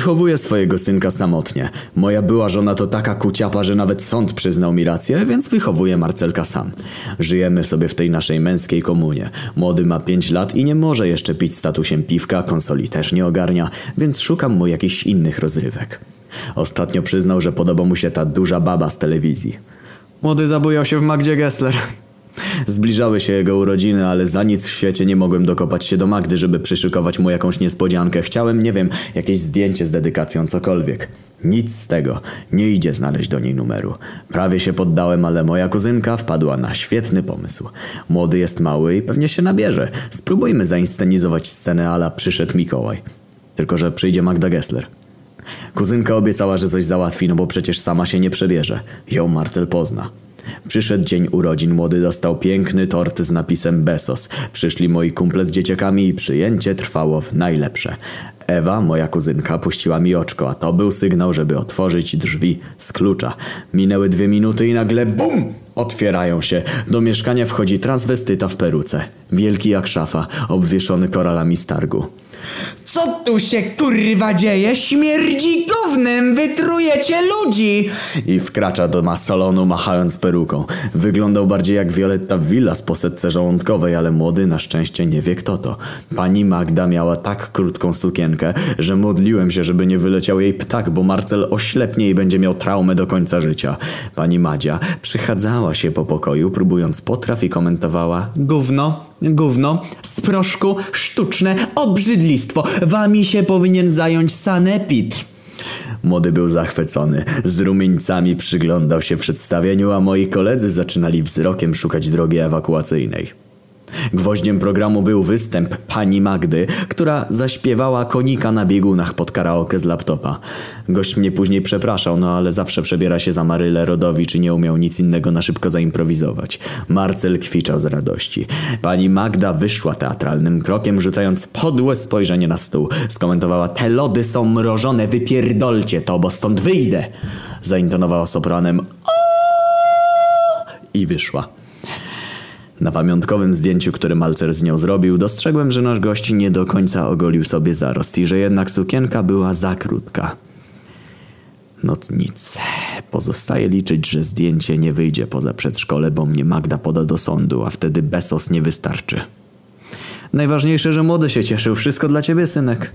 Wychowuję swojego synka samotnie. Moja była żona to taka kuciapa, że nawet sąd przyznał mi rację, więc wychowuję Marcelka sam. Żyjemy sobie w tej naszej męskiej komunie. Młody ma 5 lat i nie może jeszcze pić statusem piwka, konsoli też nie ogarnia, więc szukam mu jakichś innych rozrywek. Ostatnio przyznał, że podoba mu się ta duża baba z telewizji. Młody zabujał się w Magdzie Gessler. Zbliżały się jego urodziny, ale za nic w świecie nie mogłem dokopać się do Magdy, żeby przyszykować mu jakąś niespodziankę. Chciałem, nie wiem, jakieś zdjęcie z dedykacją, cokolwiek. Nic z tego. Nie idzie znaleźć do niej numeru. Prawie się poddałem, ale moja kuzynka wpadła na świetny pomysł. Młody jest mały i pewnie się nabierze. Spróbujmy zainscenizować scenę ala przyszedł Mikołaj. Tylko, że przyjdzie Magda Gessler. Kuzynka obiecała, że coś załatwi, no bo przecież sama się nie przebierze. Ją Marcel pozna. Przyszedł dzień urodzin, młody dostał piękny tort z napisem Besos. Przyszli moi kumple z dzieciakami i przyjęcie trwało w najlepsze. Ewa, moja kuzynka, puściła mi oczko, a to był sygnał, żeby otworzyć drzwi z klucza. Minęły dwie minuty i nagle BUM! Otwierają się. Do mieszkania wchodzi transwestyta w peruce. Wielki jak szafa, obwieszony koralami z targu. Co tu się kurwa dzieje? Śmierdzi gównem, wytrujecie ludzi! I wkracza do ma salonu machając peruką. Wyglądał bardziej jak Violetta Villa z posetce żołądkowej, ale młody na szczęście nie wie kto to. Pani Magda miała tak krótką sukienkę, że modliłem się, żeby nie wyleciał jej ptak, bo Marcel oślepnie i będzie miał traumę do końca życia. Pani Madzia przychadzała się po pokoju, próbując potraw i komentowała Gówno, gówno, z proszku, sztuczne, obrzydlistwo. Wami się powinien zająć sanepid. Młody był zachwycony. Z rumieńcami przyglądał się przedstawieniu, a moi koledzy zaczynali wzrokiem szukać drogi ewakuacyjnej. Gwoździem programu był występ pani Magdy, która zaśpiewała konika na biegunach pod karaoke z laptopa. Gość mnie później przepraszał, no ale zawsze przebiera się za Marylę Rodowicz i nie umiał nic innego na szybko zaimprowizować. Marcel kwiczał z radości. Pani Magda wyszła teatralnym krokiem, rzucając podłe spojrzenie na stół. Skomentowała, te lody są mrożone, wypierdolcie to, bo stąd wyjdę. Zaintonowała sopranem, i wyszła. Na pamiątkowym zdjęciu, które Malcer z nią zrobił, dostrzegłem, że nasz gość nie do końca ogolił sobie zarost i że jednak sukienka była za krótka. No nic. Pozostaje liczyć, że zdjęcie nie wyjdzie poza przedszkole, bo mnie Magda poda do sądu, a wtedy Besos nie wystarczy. Najważniejsze, że młody się cieszył. Wszystko dla ciebie, synek.